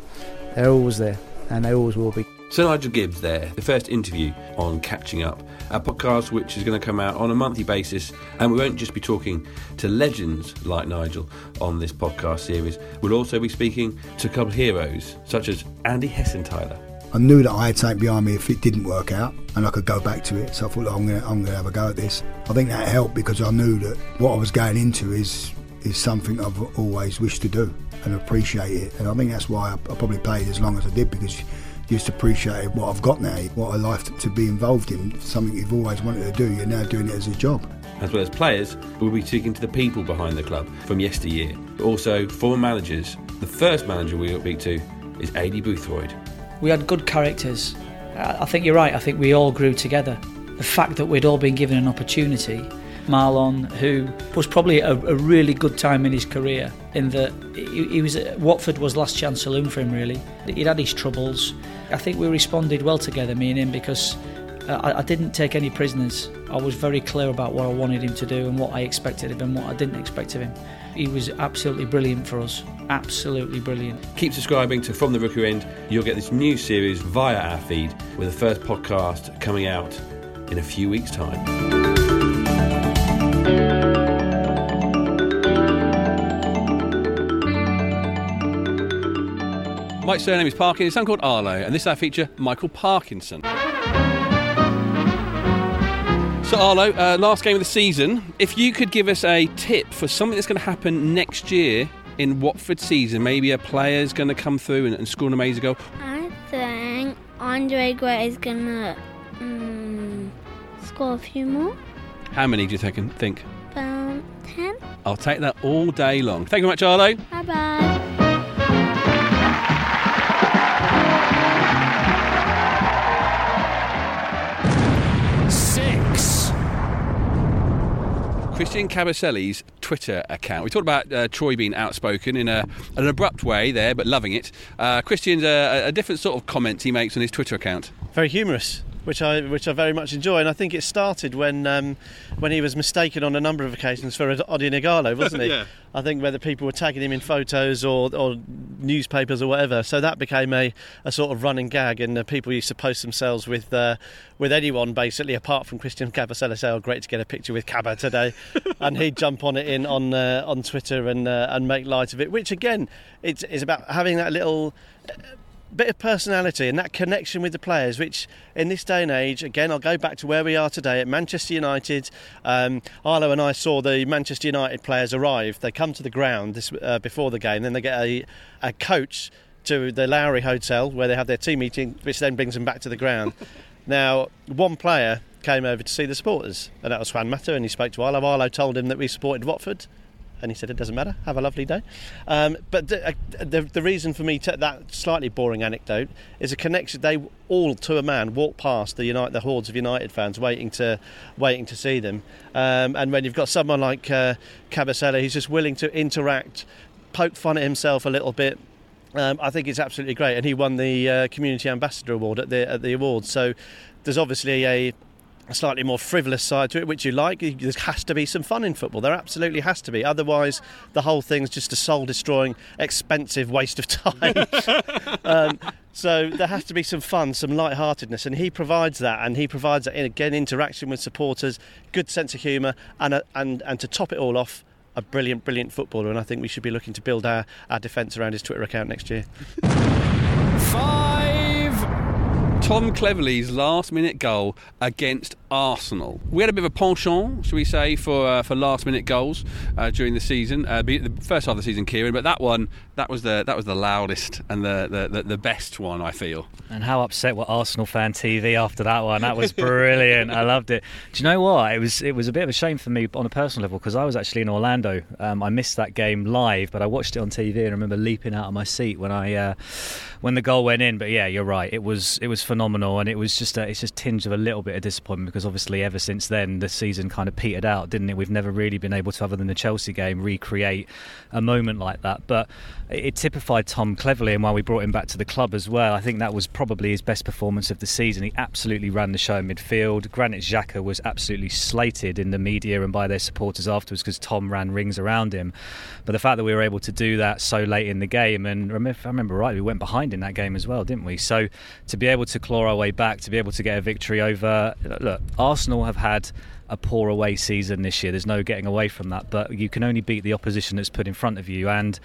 Speaker 7: They're always there, and they always will be.
Speaker 8: Sir Nigel Gibbs there, the first interview on Catching Up, a podcast which is going to come out on a monthly basis. And we won't just be talking to legends like Nigel on this podcast series, we'll also be speaking to a couple of heroes such as Andy Hessenthaler.
Speaker 9: I knew that I had something behind me if it didn't work out and I could go back to it. So I thought, I'm going to I'm gonna have a go at this. I think that helped because I knew that what I was going into is is something I've always wished to do and appreciate it. And I think that's why I, I probably played as long as I did because you just appreciate what I've got now, what a life to, to be involved in, something you've always wanted to do. You're now doing it as a job.
Speaker 8: As well as players, we'll be speaking to the people behind the club from yesteryear. But also former managers. The first manager we'll speak to is Aidy Boothroyd.
Speaker 10: We had good characters. I I think you're right. I think we all grew together. The fact that we'd all been given an opportunity. Marlon, who was probably a, a really good time in his career, in that he, he was Watford was last chance saloon for him. Really, he'd had his troubles. I think we responded well together, me and him, because uh, I, I didn't take any prisoners. I was very clear about what I wanted him to do and what I expected of him, and what I didn't expect of him. He was absolutely brilliant for us. Absolutely brilliant.
Speaker 8: Keep subscribing to From the Rookery End. You'll get this new series via our feed, with the first podcast coming out in a few weeks' time.
Speaker 1: Mike's surname is Parkin. His son called Arlo, and this is our feature, Michael Parkinson. So Arlo, uh, last game of the season. If you could give us a tip for something that's going to happen next year in Watford season, maybe a player's going to come through and, and score an amazing goal.
Speaker 11: I think Andre Gray is gonna mm, score a few more.
Speaker 1: How many do you think? think?
Speaker 11: About ten.
Speaker 1: I'll take that all day long. Thank you very much, Arlo.
Speaker 11: Bye bye.
Speaker 1: Christian Kabasele's Twitter account. We talked about uh, Troy being outspoken in a, an abrupt way there, but loving it. Uh, Christian's a, a different sort of comments he makes on his Twitter account.
Speaker 2: Very humorous. Which I, which I very much enjoy, and I think it started when um, when he was mistaken on a number of occasions for Odion Ighalo, wasn't he?
Speaker 1: Yeah.
Speaker 2: I think whether people were tagging him in photos or, or newspapers or whatever. So that became a, a sort of running gag, and uh, people used to post themselves with uh, with anyone basically, apart from Christian Kabasele, say, "Oh, great to get a picture with Cabba today," and he'd jump on it in on uh, on Twitter and uh, and make light of it. Which again, it's, it's about having that little bit of personality and that connection with the players, which in this day and age, again, I'll go back to where we are today at Manchester United. Um, Arlo and I saw the Manchester United players arrive. They come to the ground this, uh, before the game, then they get a, a coach to the Lowry Hotel where they have their team meeting, which then brings them back to the ground. now, one player came over to see the supporters, and that was Juan Mata, and he spoke to Arlo. Arlo told him that we supported Watford and he said it doesn't matter. Have a lovely day. Um, but the, uh, the, the reason for me to that slightly boring anecdote is a connection. They all, to a man, walked past the United, the hordes of United fans waiting to waiting to see them. Um, and when you've got someone like uh, Kabasele, who's just willing to interact, poke fun at himself a little bit. Um, I think it's absolutely great, and he won the uh, community ambassador award at the at the awards. So there's obviously a a slightly more frivolous side to it, which you like. There has to be some fun in football. There absolutely has to be. Otherwise, the whole thing's just a soul destroying, expensive waste of time. um, so there has to be some fun, some light-heartedness, and he provides that. And he provides that in, again interaction with supporters, good sense of humour, and a, and and to top it all off, a brilliant, brilliant footballer. And I think we should be looking to build our, our defence around his Twitter account next year.
Speaker 5: Five.
Speaker 1: Tom Cleverley's last minute goal against Arsenal. We had a bit of a penchant, should we say, for uh, for last minute goals uh, during the season. Uh, the first half of the season, Kieran, but that one that was the that was the loudest and the, the, the, the best one, I feel.
Speaker 3: And how upset were Arsenal fan TV after that one? That was brilliant. I loved it. Do you know what? It was it was a bit of a shame for me on a personal level because I was actually in Orlando. Um, I missed that game live, but I watched it on TV and I remember leaping out of my seat when I uh, when the goal went in. But yeah, you're right. It was it was phenomenal, and it was just a, it's just tinged of a little bit of disappointment because obviously ever since then the season kind of petered out, didn't it? We've never really been able to, other than the Chelsea game, recreate a moment like that. But it typified Tom Cleverley, and why we brought him back to the club as well. I think that was probably his best performance of the season. He absolutely ran the show in midfield. Granit Xhaka was absolutely slated in the media and by their supporters afterwards because Tom ran rings around him. But the fact that we were able to do that so late in the game, and if I remember right, we went behind in that game as well, didn't we? So to be able to claw our way back, to be able to get a victory over, look, Arsenal have had a poor away season this year. There's no getting away from that. But you can only beat the opposition that's put in front of you. And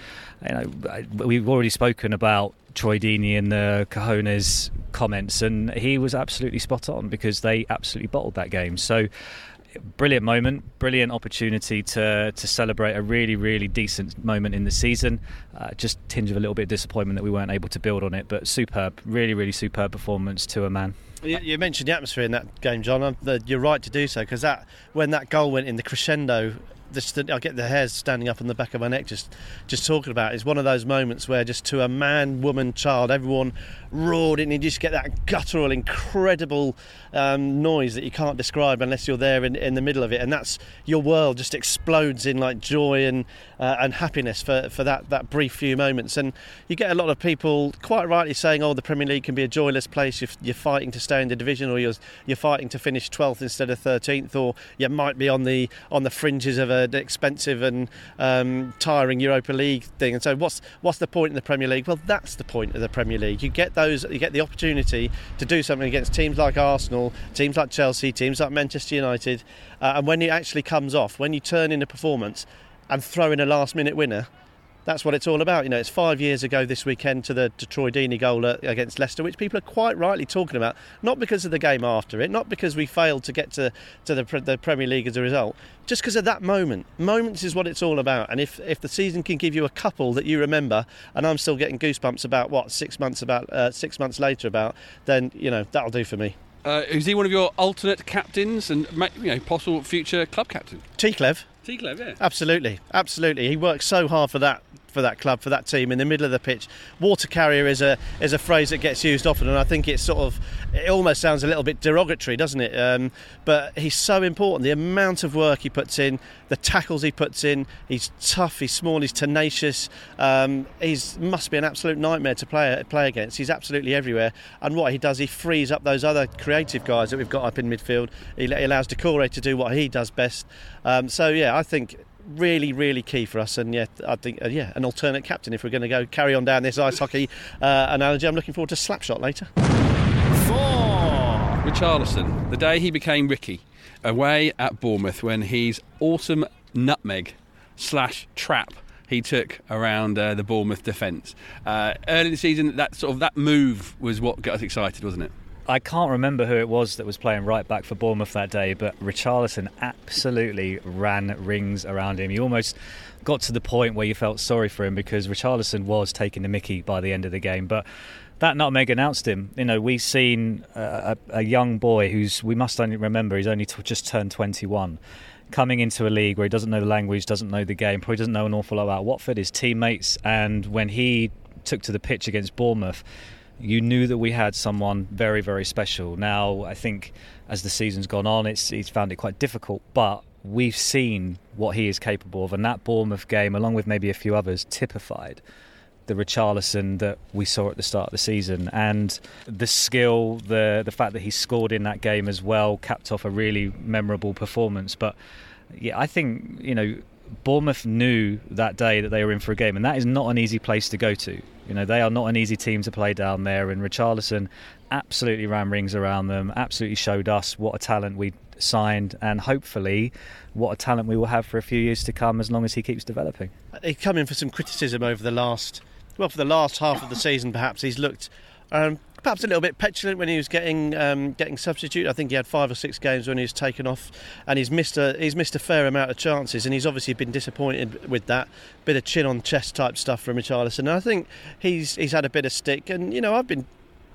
Speaker 3: you know, we've already spoken about Troy Deeney and the Cojones comments, and he was absolutely spot on because they absolutely bottled that game. So brilliant moment, brilliant opportunity to to celebrate a really really decent moment in the season. Uh, just tinge of a little bit of disappointment that we weren't able to build on it, but superb, really really superb performance to a man.
Speaker 2: You mentioned the atmosphere in that game, John. You're right to do so because that when that goal went in the crescendo the, I get the hairs standing up on the back of my neck just just talking about it. It's one of those moments where just to a man, woman, child, everyone roared and you just get that guttural, incredible um, noise that you can't describe unless you're there in, in the middle of it. And that's your world just explodes in like joy and uh, and happiness for, for that, that brief few moments. And you get a lot of people quite rightly saying, oh, the Premier League can be a joyless place. You're, you're fighting to stay in the division or you're, you're fighting to finish 12th instead of 13th or you might be on the on the fringes of a an expensive and um, tiring Europa League thing. And so, what's what's the point in the Premier League? Well, that's the point of the Premier League. You get those, you get the opportunity to do something against teams like Arsenal, teams like Chelsea, teams like Manchester United, uh, and when it actually comes off, when you turn in a performance and throw in a last-minute winner that's what it's all about. You know, it's five years ago this weekend to the Detroit Deeney goal against Leicester, which people are quite rightly talking about, not because of the game after it, not because we failed to get to, to the, the Premier League as a result, just because of that moment. Moments is what it's all about. And if, if the season can give you a couple that you remember, and I'm still getting goosebumps about what six months about uh, six months later about, then you know that'll do for me.
Speaker 1: Uh, is he one of your alternate captains and you know possible future club captain?
Speaker 2: T Clev.
Speaker 1: T Clev, yeah.
Speaker 2: Absolutely, absolutely. He works so hard for that for that club, for that team in the middle of the pitch. Water carrier is a is a phrase that gets used often, and I think it's sort of it almost sounds a little bit derogatory, doesn't it? Um, but he's so important. The amount of work he puts in, the tackles he puts in. He's tough. He's small. He's tenacious. Um, he's must be an absolute nightmare to play play against. He's absolutely everywhere. And what he does, he frees up those other creative guys that we've got up in midfield. He, he allows Doucouré to do what he does best. Um, so yeah, I think really, really key for us. And yeah, I think, uh, yeah, an alternate captain if we're going to go carry on down this ice hockey uh, analogy. I'm looking forward to Slapshot later.
Speaker 1: Four. Richarlison, the day he became Ricky, away at Bournemouth when he's awesome nutmeg slash trap he took around uh, the Bournemouth defence. Uh, early in the season, that sort of that move was what got us excited, wasn't it?
Speaker 3: I can't remember who it was that was playing right back for Bournemouth that day, but Richarlison absolutely ran rings around him. He almost got to the point where you felt sorry for him because Richarlison was taking the mickey by the end of the game. But that nutmeg announced him. You know, we've seen a, a young boy who's, we must only remember, he's only t- just turned 21 coming into a league where he doesn't know the language, doesn't know the game, probably doesn't know an awful lot about Watford, his teammates, and when he took to the pitch against Bournemouth, you knew that we had someone very, very special. Now, I think as the season's gone on, it's he's found it quite difficult, but we've seen what he is capable of, and that Bournemouth game, along with maybe a few others, typified the Richarlison that we saw at the start of the season, and the skill, the the fact that he scored in that game as well, capped off a really memorable performance. But yeah, I think you know Bournemouth knew that day that they were in for a game, and that is not an easy place to go to. You know, they are not an easy team to play down there, and Richarlison absolutely ran rings around them, absolutely showed us what a talent we signed, and hopefully what a talent we will have for a few years to come as long as he keeps developing.
Speaker 2: He's come in for some criticism over the last, well, for the last half of the season, perhaps. He's looked um, perhaps a little bit petulant when he was getting um, getting substitute. I think he had five or six games when he was taken off, and he's missed a he's missed a fair amount of chances, and he's obviously been disappointed with that bit of chin on chest type stuff from Richarlison. And I think he's he's had a bit of stick, and you know I've been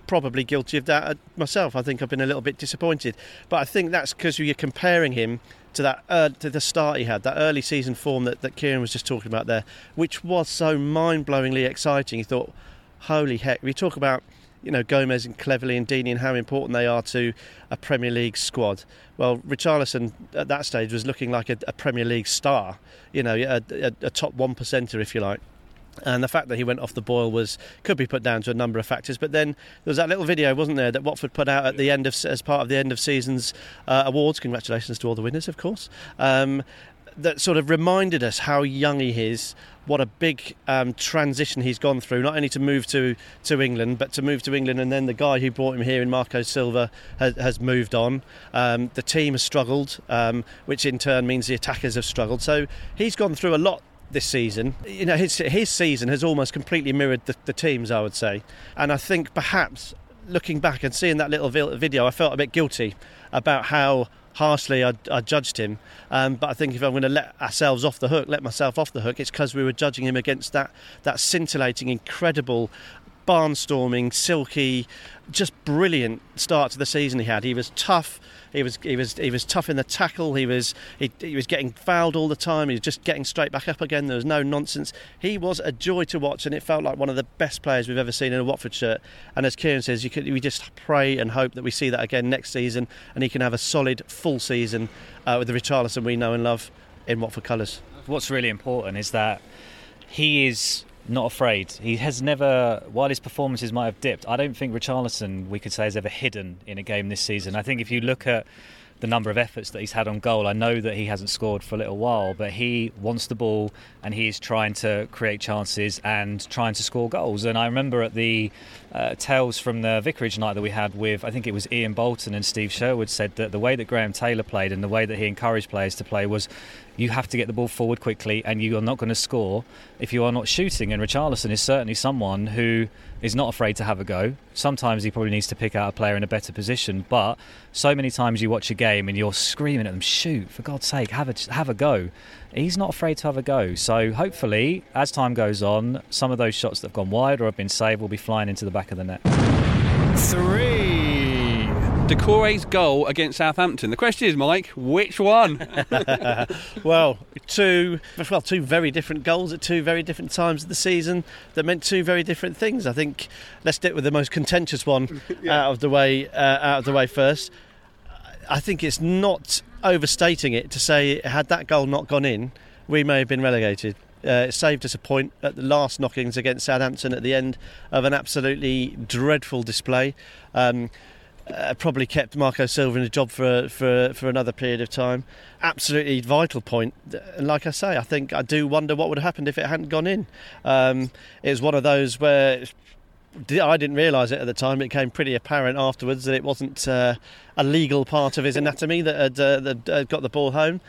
Speaker 2: probably guilty of that myself. I think I've been a little bit disappointed, but I think that's because you're comparing him to that uh, to the start he had, that early season form that, that Kieran was just talking about there, which was so mind-blowingly exciting. You thought, holy heck! We talk about you know Gomes and Cleverley and Deeney and how important they are to a Premier League squad. Well, Richarlison at that stage was looking like a, a Premier League star, you know, a, a, a top one percenter if you like. And the fact that he went off the boil was could be put down to a number of factors. But then there was that little video, wasn't there, that Watford put out at the end of as part of the end of seasons uh, awards. Congratulations to all the winners, of course. Um, that sort of reminded us how young he is, what a big um, transition he's gone through, not only to move to, to England, but to move to England, and then the guy who brought him here in Marco Silva has, has moved on. Um, the team has struggled, um, which in turn means the attackers have struggled. So he's gone through a lot this season. You know, his his season has almost completely mirrored the, the teams, I would say, and I think perhaps looking back and seeing that little video, I felt a bit guilty about how harshly I, I judged him. Um, but I think if I'm going to let ourselves off the hook, let myself off the hook, it's because we were judging him against that that scintillating, incredible, barnstorming, silky, just brilliant start to the season he had. He was tough. He was he was he was tough in the tackle. He was he, he was getting fouled all the time. He was just getting straight back up again. There was no nonsense. He was a joy to watch, and it felt like one of the best players we've ever seen in a Watford shirt. And as Kieran says, could we just pray and hope that we see that again next season, and he can have a solid full season uh, with the Richarlison we know and love in Watford colours.
Speaker 3: What's really important is that he is not afraid. He has never, while his performances might have dipped, I don't think Richarlison, we could say, has ever hidden in a game this season. I think if you look at the number of efforts that he's had on goal. I know that he hasn't scored for a little while, but he wants the ball and he's trying to create chances and trying to score goals. And I remember at the uh, tales from the Vicarage night that we had with, I think it was Ian Bolton and Steve Sherwood said that the way that Graham Taylor played and the way that he encouraged players to play was you have to get the ball forward quickly and you are not going to score if you are not shooting. And Richarlison is certainly someone who is not afraid to have a go. Sometimes he probably needs to pick out a player in a better position, but so many times you watch a game and you're screaming at them, shoot, for God's sake, have a, have a go. He's not afraid to have a go. So hopefully, as time goes on, some of those shots that have gone wide or have been saved will be flying into the back of the net.
Speaker 1: Three. Doucouré's goal against Southampton. The question is, Mike, which one?
Speaker 2: well, two well, two very different goals at two very different times of the season that meant two very different things. I think let's stick with the most contentious one yeah. out of the way uh, out of the way first. I think it's not overstating it to say had that goal not gone in, we may have been relegated. Uh, it saved us a point at the last knockings against Southampton at the end of an absolutely dreadful display. Um, uh, probably kept Marco Silva in a job for for for another period of time. Absolutely vital point. And like I say, I think I do wonder what would have happened if it hadn't gone in. Um, it was one of those where. I didn't realise it at the time. It became pretty apparent afterwards that it wasn't uh, a legal part of his anatomy that had, uh, that had got the ball home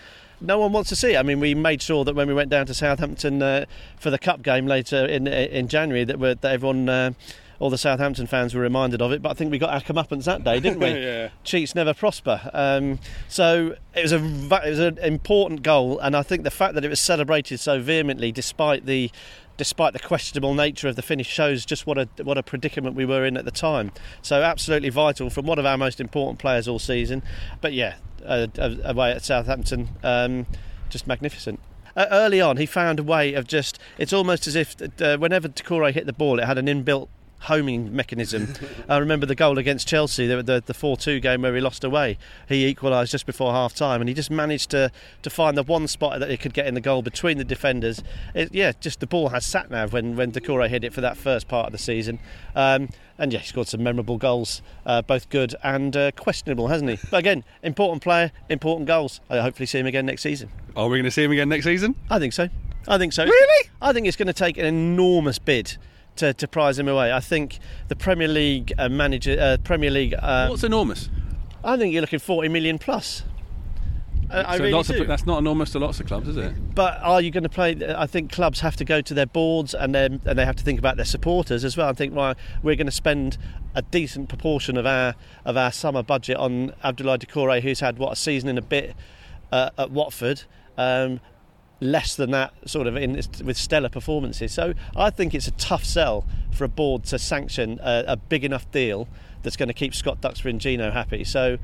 Speaker 2: no one wants to see it. I mean, we made sure that when we went down to Southampton uh, for the cup game later in in January, that, that everyone uh, all the Southampton fans were reminded of it. But I think we got our comeuppance that day, didn't we?
Speaker 1: yeah.
Speaker 2: Cheats never prosper. Um, so it was a it was an important goal, and I think the fact that it was celebrated so vehemently, despite the despite the questionable nature of the finish, shows just what a what a predicament we were in at the time. So absolutely vital from one of our most important players all season. But yeah, uh, away at Southampton, um, just magnificent. Uh, early on, he found a way of just. It's almost as if uh, whenever Doucouré hit the ball, it had an inbuilt homing mechanism. I remember the goal against Chelsea, the the, the 4-2 game where he lost away. He equalised just before half time, and he just managed to to find the one spot that he could get in the goal between the defenders. It, yeah, just the ball has sat nav when when Doucouré hit it for that first part of the season. Um, and yeah, he scored some memorable goals, uh, both good and uh, questionable, hasn't he? But again, important player, important goals. I hopefully see him again next season.
Speaker 1: Are we going to see him again next season?
Speaker 2: I think so. I think so.
Speaker 1: Really?
Speaker 2: I think it's going to take an enormous bid to, to prize him away. I think the Premier League uh, manager, uh, Premier League. Uh,
Speaker 1: What's enormous?
Speaker 2: I think you're looking 40 million plus. I,
Speaker 1: So
Speaker 2: really
Speaker 1: lots
Speaker 2: do.
Speaker 1: of, that's not enormous to lots of clubs, is it?
Speaker 2: But are you going to play? I think clubs have to go to their boards and then and they have to think about their supporters as well. I think well, we're going to spend a decent proportion of our of our summer budget on Abdoulaye Doucouré, who's had what a season in a bit uh, at Watford. Um, less than that sort of in with stellar performances. So I think it's a tough sell for a board to sanction a, a big enough deal that's going to keep Scott Duxbury and Gino happy. So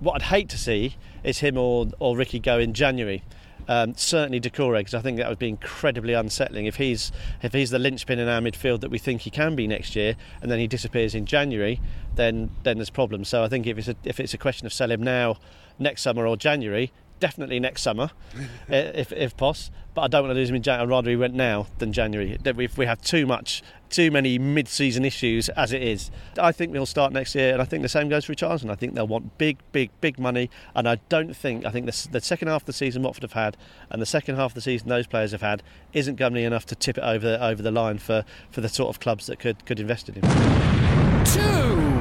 Speaker 2: what I'd hate to see is him or, or Ricky go in January. Um, certainly Doucouré, because I think that would be incredibly unsettling if he's if he's the linchpin in our midfield that we think he can be next year, and then he disappears in January, then then there's problems. So I think if it's a, if it's a question of sell him now, next summer or January, definitely next summer, if if poss. But I don't want to lose him in January. I'd rather he went now than January. We- If we have too much, too many mid-season issues as it is, I think we'll start next year. And I think the same goes for Richarlison. I think they'll want big, big, big money. And I don't think I think the, the second half of the season Watford have had, and the second half of the season those players have had, isn't going to be enough to tip it over over the line for, for the sort of clubs that could could invest in him. Two.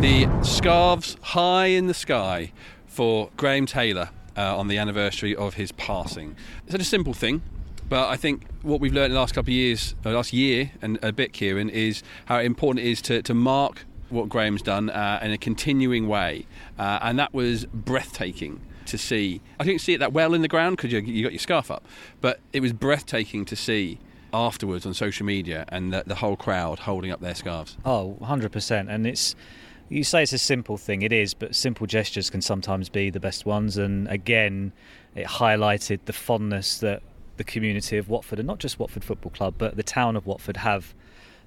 Speaker 1: The scarves high in the sky for Graham Taylor uh, on the anniversary of his passing. It's a simple thing, but I think what we've learned in the last couple of years, uh, last year and a bit, Kieran, is how important it is to, to mark what Graham's done uh, in a continuing way, uh, and that was breathtaking to see. I didn't see it that well in the ground because you, you got your scarf up, but it was breathtaking to see afterwards on social media and the, the whole crowd holding up their scarves.
Speaker 3: Oh, 100%. And it's, you say it's a simple thing, it is, but simple gestures can sometimes be the best ones. And again, it highlighted the fondness that the community of Watford, and not just Watford Football Club, but the town of Watford have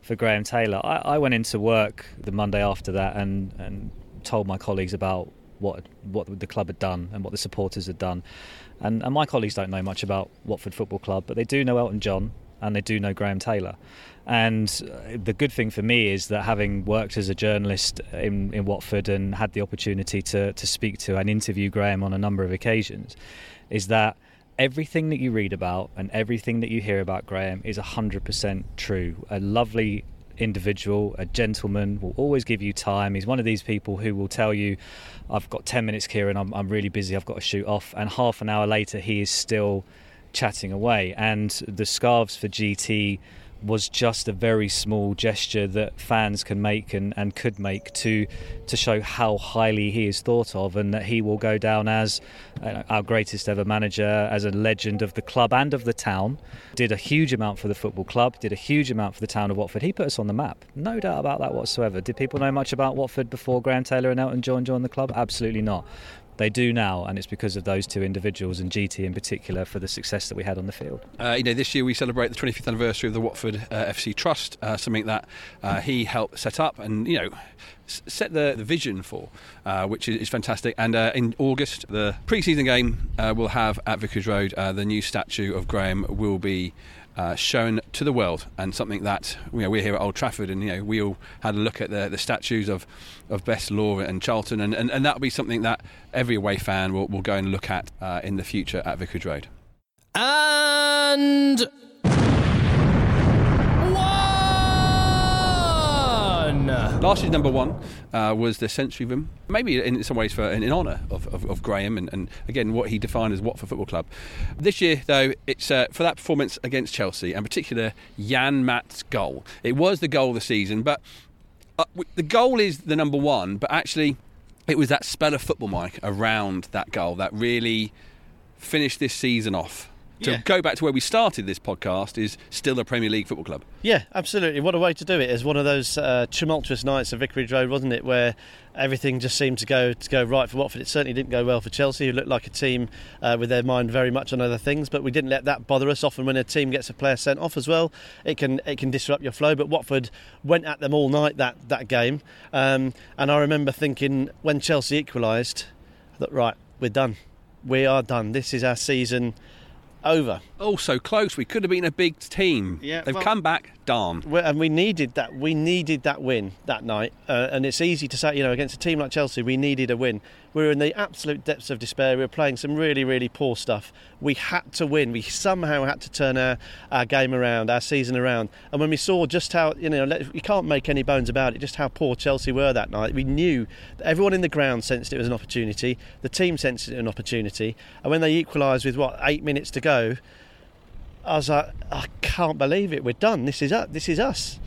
Speaker 3: for Graham Taylor. I, I went into work the Monday after that and, and told my colleagues about what what the club had done and what the supporters had done. And, and my colleagues don't know much about Watford Football Club, but they do know Elton John and they do know Graham Taylor. And uh, the good thing for me is that having worked as a journalist in, in Watford and had the opportunity to, to speak to and interview Graham on a number of occasions, is that everything that you read about and everything that you hear about Graham is 100% true. A lovely individual, a gentleman, will always give you time. He's one of these people who will tell you, I've got 10 minutes, Kieran, I'm, I'm really busy, I've got to shoot off. And half an hour later, he is still chatting away. And the scarves for GT was just a very small gesture that fans can make and, and could make to to show how highly he is thought of and that he will go down as uh, our greatest ever manager, as a legend of the club and of the town. Did a huge amount for the football club, did a huge amount for the town of Watford. He put us on the map, no doubt about that whatsoever. Did people know much about Watford before Graham Taylor and Elton John joined the club? Absolutely not. They do now, and it's because of those two individuals and GT in particular for the success that we had on the field.
Speaker 1: Uh, you know, this year we celebrate the 25th anniversary of the Watford uh, FC Trust, uh, something that uh, he helped set up and you know set the, the vision for, uh, which is, is fantastic. And uh, in August, the pre-season game uh, we'll have at Vicarage Road. Uh, the new statue of Graham will be. Uh, shown to the world, and something that you know we're here at Old Trafford, and you know we all had a look at the, the statues of, of Best Law and Charlton, and, and, and that'll be something that every away fan will, will go and look at uh, in the future at Vicarage Road.
Speaker 5: And one.
Speaker 1: Last year's number one uh, was the Century Room, maybe in some ways for in, in honour of, of, of Graham and, and again what he defined as Watford Football Club. This year, though, it's uh, for that performance against Chelsea, and particular Janmaat's goal. It was the goal of the season, but uh, the goal is the number one, but actually it was that spell of football, Mike, around that goal that really finished this season off to
Speaker 2: Yeah.
Speaker 1: go back to where we started this podcast, is still a Premier League football club.
Speaker 2: Yeah, absolutely. What a way to do it! It was one of those uh, tumultuous nights at Vicarage Road, wasn't it, where everything just seemed to go to go right for Watford. It certainly didn't go well for Chelsea, who looked like a team uh, with their mind very much on other things. But we didn't let that bother us. Often, when a team gets a player sent off as well, it can it can disrupt your flow. But Watford went at them all night that that game, um, and I remember thinking when Chelsea equalised, that right, we're done. We are done. This is our season over.
Speaker 1: Oh, so close. We could have been a big team.
Speaker 2: Yeah,
Speaker 1: They've
Speaker 2: well-
Speaker 1: come back. Darn.
Speaker 2: And we needed that. We needed that win that night, uh, and it's easy to say, you know, against a team like Chelsea, we needed a win. We were in the absolute depths of despair. We were playing some really, really poor stuff. We had to win. We somehow had to turn our, our game around, our season around. And when we saw just how, you know, you can't make any bones about it, just how poor Chelsea were that night. We knew that everyone in the ground sensed it was an opportunity. The team sensed it an opportunity, and when they equalised with what eight minutes to go. I was like, I can't believe it. We're done. This is us. This is us.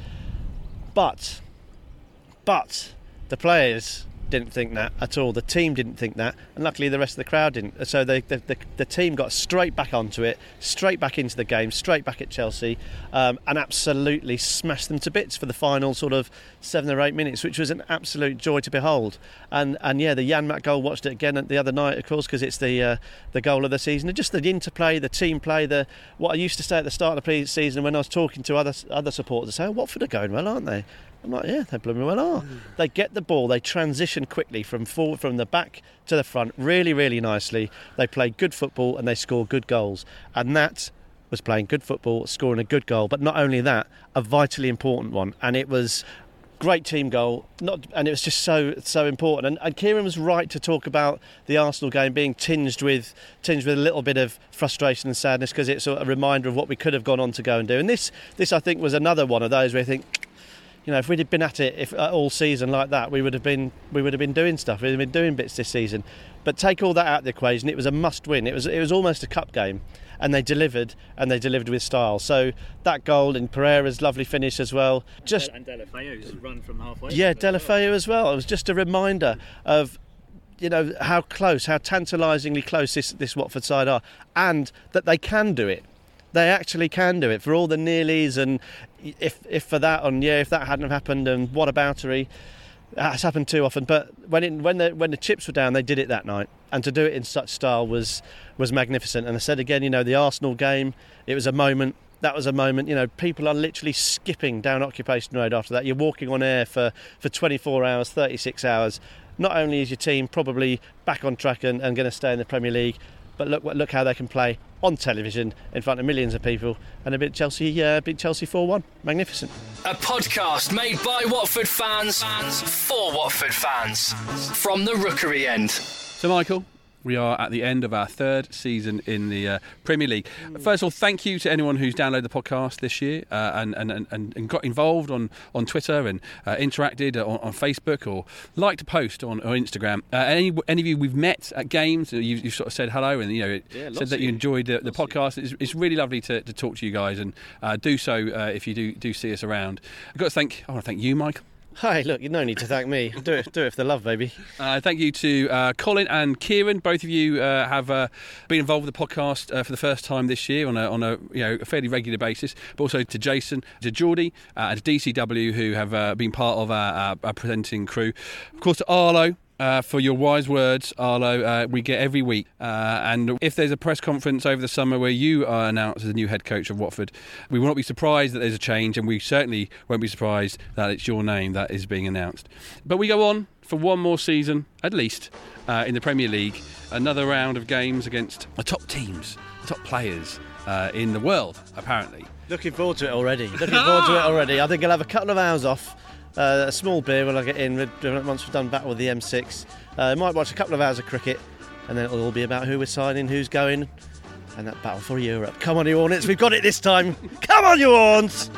Speaker 2: But, but the players didn't think that at all. The team didn't think that, and luckily the rest of the crowd didn't. So they, the, the, the team got straight back onto it, straight back into the game, straight back at Chelsea, um, and absolutely smashed them to bits for the final sort of seven or eight minutes, which was an absolute joy to behold. And and yeah, the Janmaat goal watched it again the other night, of course, because it's the uh, the goal of the season. And just the interplay, the team play, the what I used to say at the start of the season when I was talking to other other supporters, I say, oh, Watford are going well, aren't they? I'm like, yeah, they blooming well are. They get the ball, they transition quickly from forward, from the back to the front, really, really nicely. They play good football and they score good goals, and that was playing good football, scoring a good goal. But not only that, a vitally important one, and it was great team goal. Not, and it was just so so important. And, and Kieran was right to talk about the Arsenal game being tinged with tinged with a little bit of frustration and sadness because it's a, a reminder of what we could have gone on to go and do. And this this I think was another one of those where I think you know, if we'd have been at it if, uh, all season like that, we would have been we would have been doing stuff. We'd have been doing bits this season. But take all that out of the equation, it was a must-win. It was it was almost a cup game, and they delivered and they delivered with style. So that goal in Pereyra's lovely finish as well. Just
Speaker 3: and Deulofeu's run from halfway.
Speaker 2: yeah, Deulofeu as well. It was just a reminder of you know how close, how tantalisingly close this this Watford side are, and that they can do it. They actually can do it. For all the nearlies and if if for that and yeah if that hadn't happened and what aboutery that's happened too often. But when it, when the when the chips were down they did it that night. And to do it in such style was was magnificent. And I said again you know the Arsenal game it was a moment. That was a moment. You know people are literally skipping down occupation road after that. You're walking on air for for 24 hours 36 hours. Not only is your team probably back on track and, and going to stay in the Premier League but look look how they can play on television in front of millions of people and a bit Chelsea uh, beat Chelsea 4-1 magnificent
Speaker 5: A podcast made by Watford fans for Watford fans. From the Rookery end.
Speaker 1: So, Michael, we are at the end of our third season in the uh, Premier League. First of all, thank you to anyone who's downloaded the podcast this year uh, and, and, and, and got involved on, on Twitter and uh, interacted on, on Facebook or liked a post on, on Instagram. Uh, any, any of you we've met at games, you've, you've sort of said hello and you know
Speaker 2: Yeah,
Speaker 1: said that you
Speaker 2: you.
Speaker 1: enjoyed the, the podcast. It's, it's really lovely to, to talk to you guys and uh, do so uh, if you do do see us around. I've got to thank. I want to thank you, Michael.
Speaker 2: Hey, look, you no need to thank me. Do it, do it for the love, baby.
Speaker 1: Uh, thank you to uh, Colin and Kieran. Both of you uh, have uh, been involved with the podcast uh, for the first time this year on a, on a you know a fairly regular basis. But also to Jason, to Geordie, uh, and to DCW who have been part of our, our, our presenting crew. Of course, to Arlo. Uh, for your wise words, Arlo, uh, we get every week. Uh, and if there's a press conference over the summer where you are announced as the new head coach of Watford, we will not be surprised that there's a change, and we certainly won't be surprised that it's your name that is being announced. But we go on for one more season, at least, uh, in the Premier League. Another round of games against the top teams, the top players uh, in the world, apparently.
Speaker 2: Looking forward to it already. Looking forward to it already. I think I'll have a couple of hours off. Uh, a small beer when I get in once we've done battle with the M6. Uh, might watch a couple of hours of cricket, and then it'll all be about who we're signing, who's going, and that battle for Europe. Come on, you Hornets, we've got it this time. Come on, you Horns!